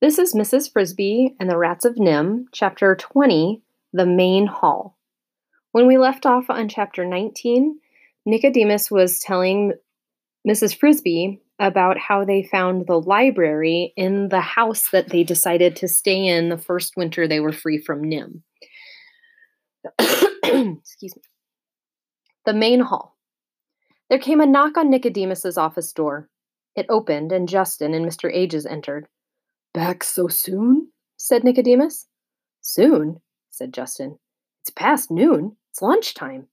This is Mrs. Frisby and the Rats of NIMH, Chapter 20, The Main Hall. When we left off on Chapter 19, Nicodemus was telling Mrs. Frisby about how they found the library in the house that they decided to stay in the first winter they were free from NIMH. Excuse me. The main hall. There came a knock on Nicodemus's office door. It opened, and Justin and Mr. Ages entered. Back so soon? said Nicodemus. Soon, said Justin. It's past noon. It's lunchtime.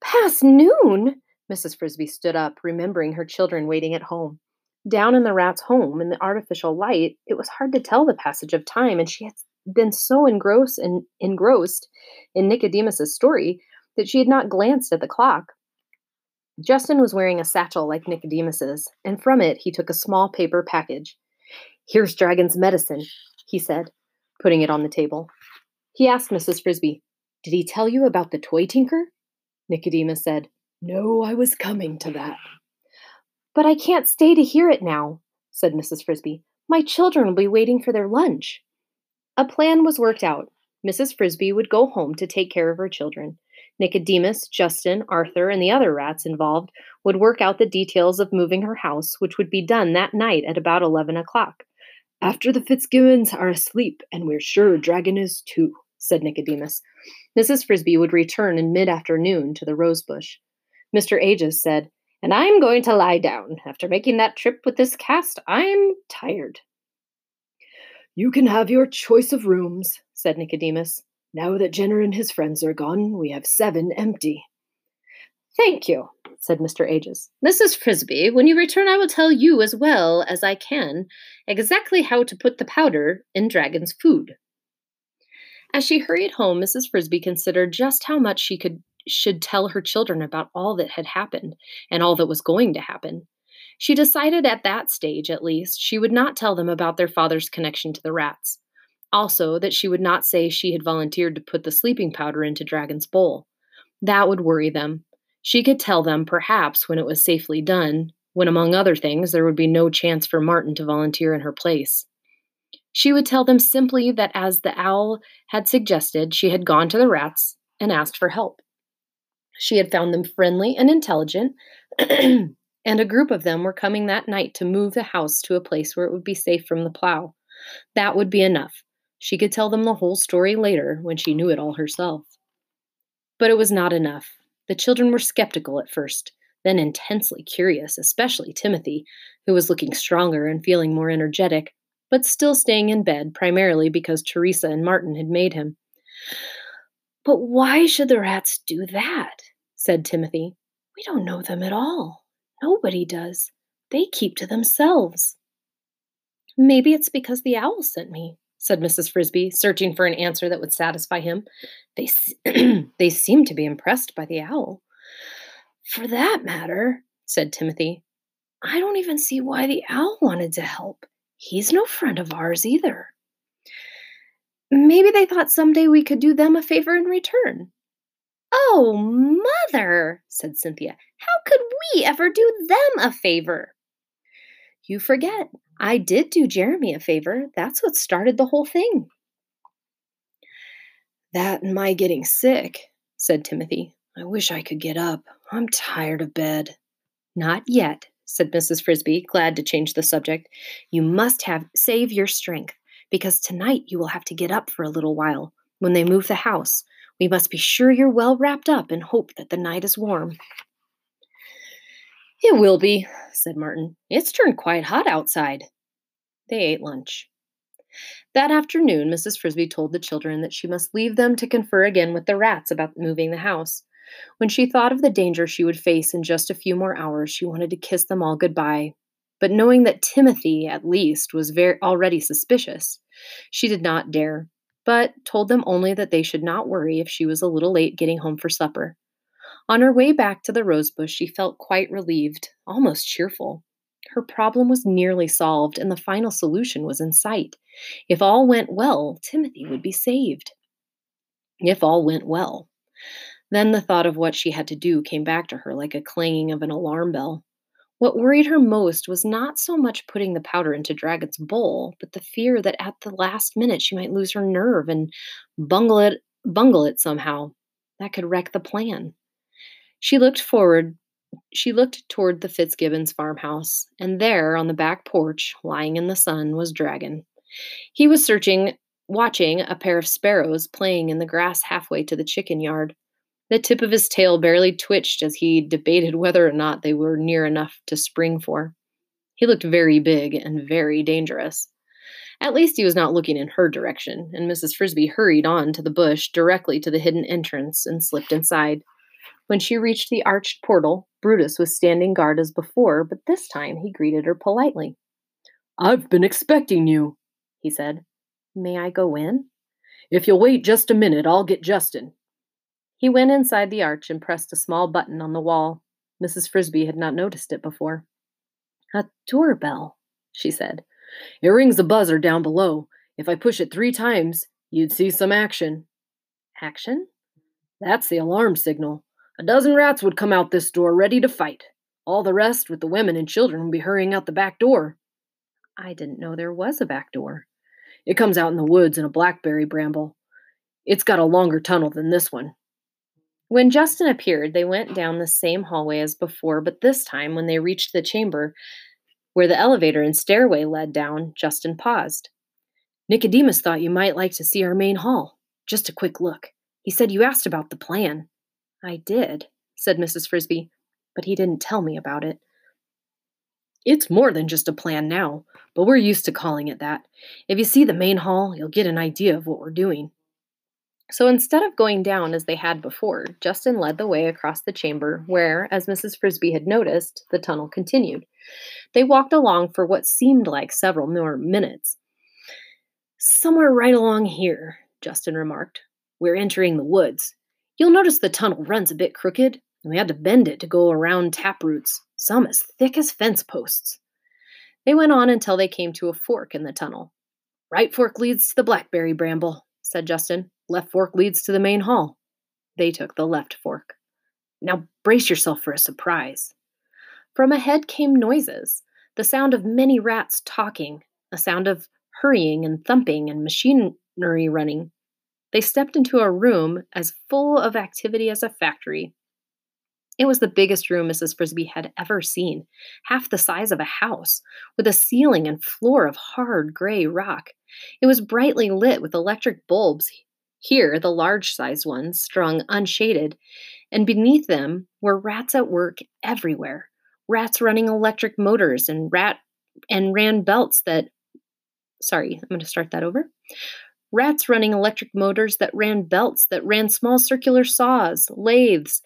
Past noon? Mrs. Frisby stood up, remembering her children waiting at home. Down in the rat's home, in the artificial light, it was hard to tell the passage of time, and she had been so engrossed and engrossed in Nicodemus's story that she had not glanced at the clock. Justin was wearing a satchel like Nicodemus's, and from it he took a small paper package. Here's Dragon's medicine, he said, putting it on the table. He asked Mrs. Frisby, Did he tell you about the toy tinker? Nicodemus said, No, I was coming to that. But I can't stay to hear it now, said Mrs. Frisby. My children will be waiting for their lunch. A plan was worked out. Mrs. Frisby would go home to take care of her children. Nicodemus, Justin, Arthur, and the other rats involved would work out the details of moving her house, which would be done that night at about 11 o'clock. After the Fitzgibbons are asleep, and we're sure Dragon is too, said Nicodemus. Mrs. Frisby would return in mid afternoon to the rosebush. Mr. Ages said, And I'm going to lie down. After making that trip with this cast, I'm tired. You can have your choice of rooms, said Nicodemus. Now that Jenner and his friends are gone, we have seven empty. Thank you, said Mr. Ages. Mrs. Frisby, when you return, I will tell you as well as I can exactly how to put the powder in Dragon's food. As she hurried home, Mrs. Frisby considered just how much she could should tell her children about all that had happened and all that was going to happen. She decided at that stage, at least, she would not tell them about their father's connection to the rats. Also, that she would not say she had volunteered to put the sleeping powder into Dragon's bowl. That would worry them. She could tell them, perhaps, when it was safely done, when, among other things, there would be no chance for Martin to volunteer in her place. She would tell them simply that, as the owl had suggested, she had gone to the rats and asked for help. She had found them friendly and intelligent, and a group of them were coming that night to move the house to a place where it would be safe from the plow. That would be enough. She could tell them the whole story later when she knew it all herself. But it was not enough. The children were skeptical at first, then intensely curious, especially Timothy, who was looking stronger and feeling more energetic, but still staying in bed primarily because Teresa and Martin had made him. But why should the rats do that? said Timothy. We don't know them at all. Nobody does. They keep to themselves. Maybe it's because the owl sent me, said Mrs. Frisby, searching for an answer that would satisfy him. They, they seem to be impressed by the owl. For that matter, said Timothy, I don't even see why the owl wanted to help. He's no friend of ours either. Maybe they thought someday we could do them a favor in return. Oh, mother, said Cynthia, how could we ever do them a favor? You forget. I did do Jeremy a favor. That's what started the whole thing. That and my getting sick, said Timothy. I wish I could get up. I'm tired of bed. Not yet, said Mrs. Frisby, glad to change the subject. You must have save your strength, because tonight you will have to get up for a little while. When they move the house, we must be sure you're well wrapped up and hope that the night is warm. It will be, said Martin. It's turned quite hot outside. They ate lunch. That afternoon, Mrs. Frisby told the children that she must leave them to confer again with the rats about moving the house. When she thought of the danger she would face in just a few more hours, she wanted to kiss them all goodbye. But knowing that Timothy, at least, was very already suspicious, she did not dare, but told them only that they should not worry if she was a little late getting home for supper. On her way back to the rosebush, she felt quite relieved, almost cheerful. Her problem was nearly solved, and the final solution was in sight. If all went well, Timothy would be saved. If all went well. Then the thought of what she had to do came back to her like a clanging of an alarm bell. What worried her most was not so much putting the powder into Dragon's bowl, but the fear that at the last minute she might lose her nerve and bungle it bungle it somehow. That could wreck the plan. She looked forward she looked toward the Fitzgibbons farmhouse, and there on the back porch, lying in the sun, was Dragon. He was searching watching a pair of sparrows playing in the grass halfway to the chicken yard. The tip of his tail barely twitched as he debated whether or not they were near enough to spring for. He looked very big and very dangerous. At least he was not looking in her direction, and Mrs. Frisby hurried on to the bush directly to the hidden entrance and slipped inside. When she reached the arched portal, Brutus was standing guard as before, but this time he greeted her politely. I've been expecting you, he said. May I go in? If you'll wait just a minute, I'll get Justin. He went inside the arch and pressed a small button on the wall. Mrs. Frisby had not noticed it before. A doorbell, she said. It rings a buzzer down below. If I push it three times, you'd see some action. Action? That's the alarm signal. A dozen rats would come out this door ready to fight. All the rest, with the women and children, would be hurrying out the back door. I didn't know there was a back door. It comes out in the woods in a blackberry bramble. It's got a longer tunnel than this one. When Justin appeared, they went down the same hallway as before, but this time, when they reached the chamber where the elevator and stairway led down, Justin paused. Nicodemus thought you might like to see our main hall. Just a quick look. He said you asked about the plan. I did, said Mrs. Frisby, but he didn't tell me about it. It's more than just a plan now, but we're used to calling it that. If you see the main hall, you'll get an idea of what we're doing. So instead of going down as they had before, Justin led the way across the chamber, where, as Mrs. Frisby had noticed, the tunnel continued. They walked along for what seemed like several more minutes. Somewhere right along here, Justin remarked. We're entering the woods. You'll notice the tunnel runs a bit crooked, and we had to bend it to go around tap roots some as thick as fence posts. They went on until they came to a fork in the tunnel. Right fork leads to the blackberry bramble, said Justin. Left fork leads to the main hall. They took the left fork. Now brace yourself for a surprise. From ahead came noises the sound of many rats talking, a sound of hurrying and thumping and machinery running. They stepped into a room as full of activity as a factory. It was the biggest room Mrs. Frisby had ever seen, half the size of a house, with a ceiling and floor of hard gray rock. It was brightly lit with electric bulbs, here the large sized ones, strung unshaded, and beneath them were rats at work everywhere. Rats running electric motors and rat and ran belts that sorry, I'm going to start that over. Rats running electric motors that ran belts that ran small circular saws, lathes,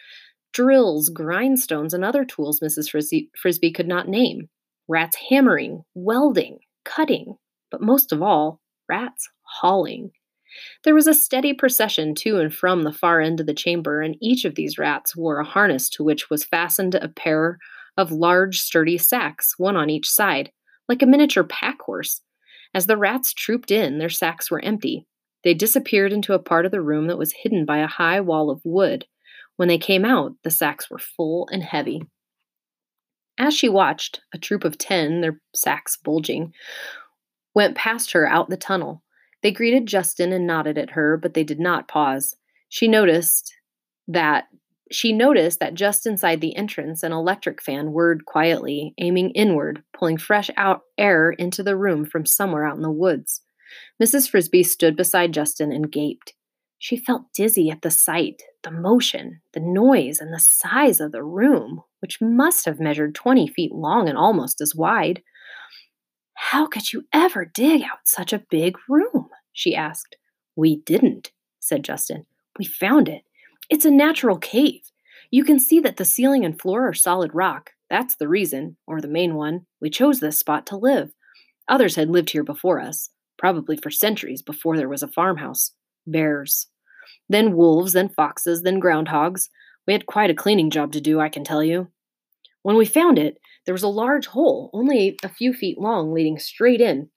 drills, grindstones, and other tools Mrs. Frisby, Frisby could not name. Rats hammering, welding, cutting, but most of all, rats hauling. There was a steady procession to and from the far end of the chamber, and each of these rats wore a harness to which was fastened a pair of large, sturdy sacks, one on each side, like a miniature pack horse. As the rats trooped in, their sacks were empty. They disappeared into a part of the room that was hidden by a high wall of wood. When they came out, the sacks were full and heavy. As she watched, a troop of ten, their sacks bulging, went past her out the tunnel. They greeted Justin and nodded at her, but they did not pause. She noticed that she noticed that just inside the entrance, an electric fan whirred quietly, aiming inward, pulling fresh out air into the room from somewhere out in the woods. Mrs. Frisby stood beside Justin and gaped. She felt dizzy at the sight, the motion, the noise, and the size of the room, which must have measured 20 feet long and almost as wide. How could you ever dig out such a big room? she asked. We didn't, said Justin. We found it. It's a natural cave. You can see that the ceiling and floor are solid rock. That's the reason, or the main one, we chose this spot to live. Others had lived here before us, probably for centuries before there was a farmhouse bears. Then wolves, then foxes, then groundhogs. We had quite a cleaning job to do, I can tell you. When we found it, there was a large hole, only a few feet long, leading straight in.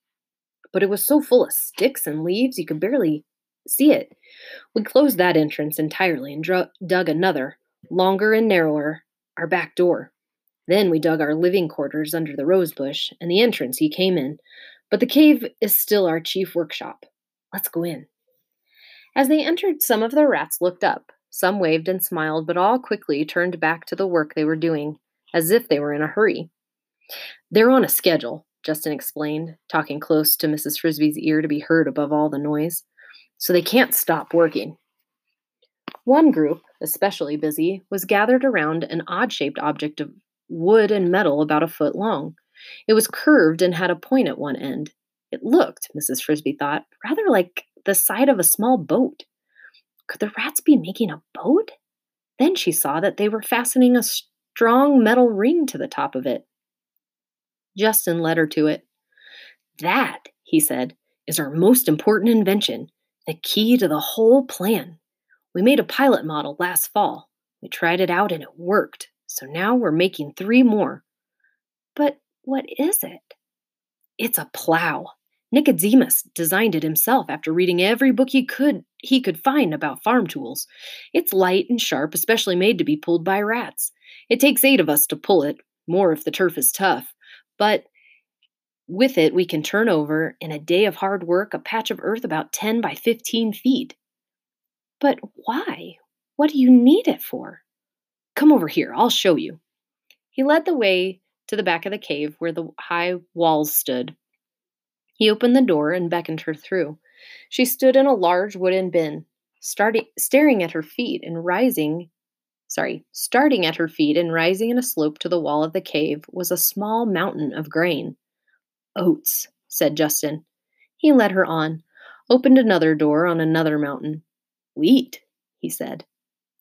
But it was so full of sticks and leaves you could barely see it. We closed that entrance entirely and dug another, longer and narrower, our back door. Then we dug our living quarters under the rose bush and the entrance he came in, but the cave is still our chief workshop. Let's go in. As they entered, some of the rats looked up. Some waved and smiled, but all quickly turned back to the work they were doing, as if they were in a hurry. They're on a schedule, Justin explained, talking close to Mrs. Frisby's ear to be heard above all the noise. So they can't stop working. One group, especially busy, was gathered around an odd shaped object of wood and metal about a foot long. It was curved and had a point at one end. It looked, Mrs. Frisby thought, rather like the side of a small boat. Could the rats be making a boat? Then she saw that they were fastening a strong metal ring to the top of it. Justin led her to it. That, he said, is our most important invention, the key to the whole plan. We made a pilot model last fall. We tried it out and it worked, so now we're making three more. But what is it? It's a plow. Nicodemus designed it himself after reading every book he could he could find about farm tools. It's light and sharp, especially made to be pulled by rats. It takes 8 of us to pull it, more if the turf is tough. But with it, we can turn over, in a day of hard work, a patch of earth about 10 by 15 feet. But why? What do you need it for? Come over here, I'll show you. He led the way to the back of the cave where the high walls stood. He opened the door and beckoned her through. She stood in a large wooden bin, starting, staring at her feet and rising sorry, starting at her feet and rising in a slope to the wall of the cave was a small mountain of grain. Oats, said Justin. He led her on, opened another door on another mountain. Wheat, he said.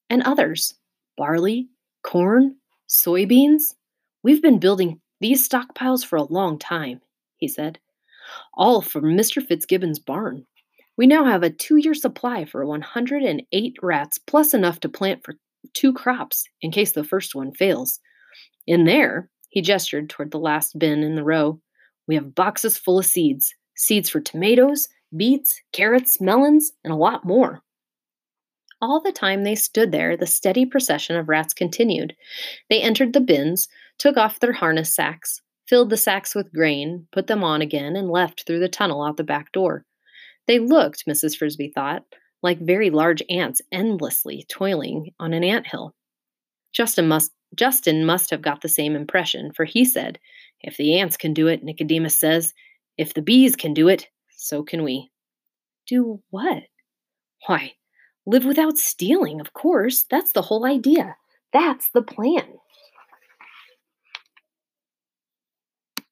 And others barley, corn, soybeans. We've been building these stockpiles for a long time, he said. All from Mr. Fitzgibbon's barn. We now have a two year supply for 108 rats, plus enough to plant for two crops in case the first one fails. In there, he gestured toward the last bin in the row, we have boxes full of seeds seeds for tomatoes, beets, carrots, melons, and a lot more. All the time they stood there, the steady procession of rats continued. They entered the bins, took off their harness sacks, filled the sacks with grain, put them on again, and left through the tunnel out the back door. They looked, Mrs. Frisby thought, like very large ants endlessly toiling on an ant hill. Justin must Justin must have got the same impression, for he said, If the ants can do it, Nicodemus says, if the bees can do it, so can we. Do what? Why, live without stealing, of course. That's the whole idea. That's the plan.